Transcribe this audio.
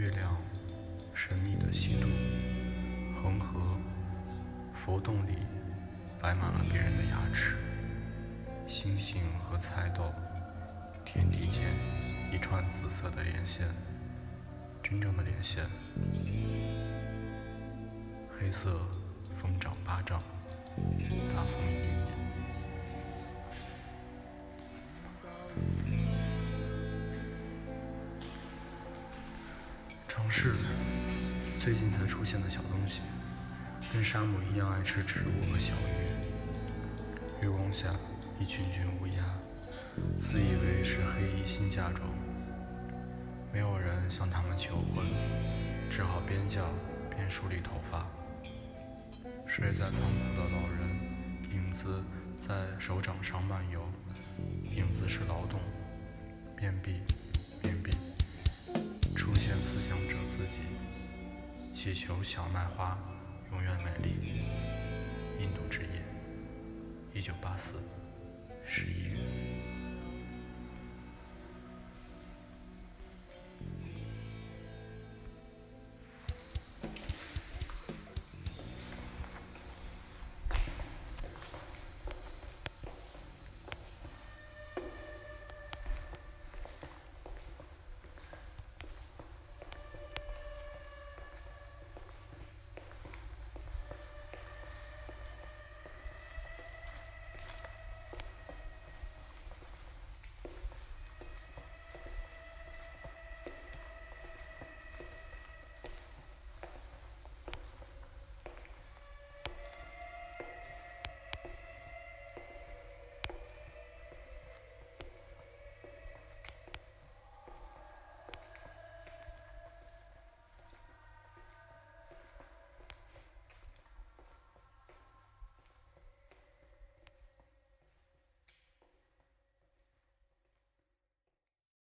月亮神秘的西渡，恒河佛洞里摆满了别人的牙齿，星星和菜豆，天地间一串紫色的连线，真正的连线。黑色风掌巴掌，大风隐隐。城市最近才出现的小东西，跟沙姆一样爱吃植物和小鱼。月光下，一群群乌鸦，自以为是黑衣新嫁妆，没有人向他们求婚，只好边叫边梳理头发。睡在仓库的老人，影子在手掌上漫游，影子是劳动，面壁，面壁，想着自己，祈求小麦花永远美丽。印度之夜，一九八四，十一月。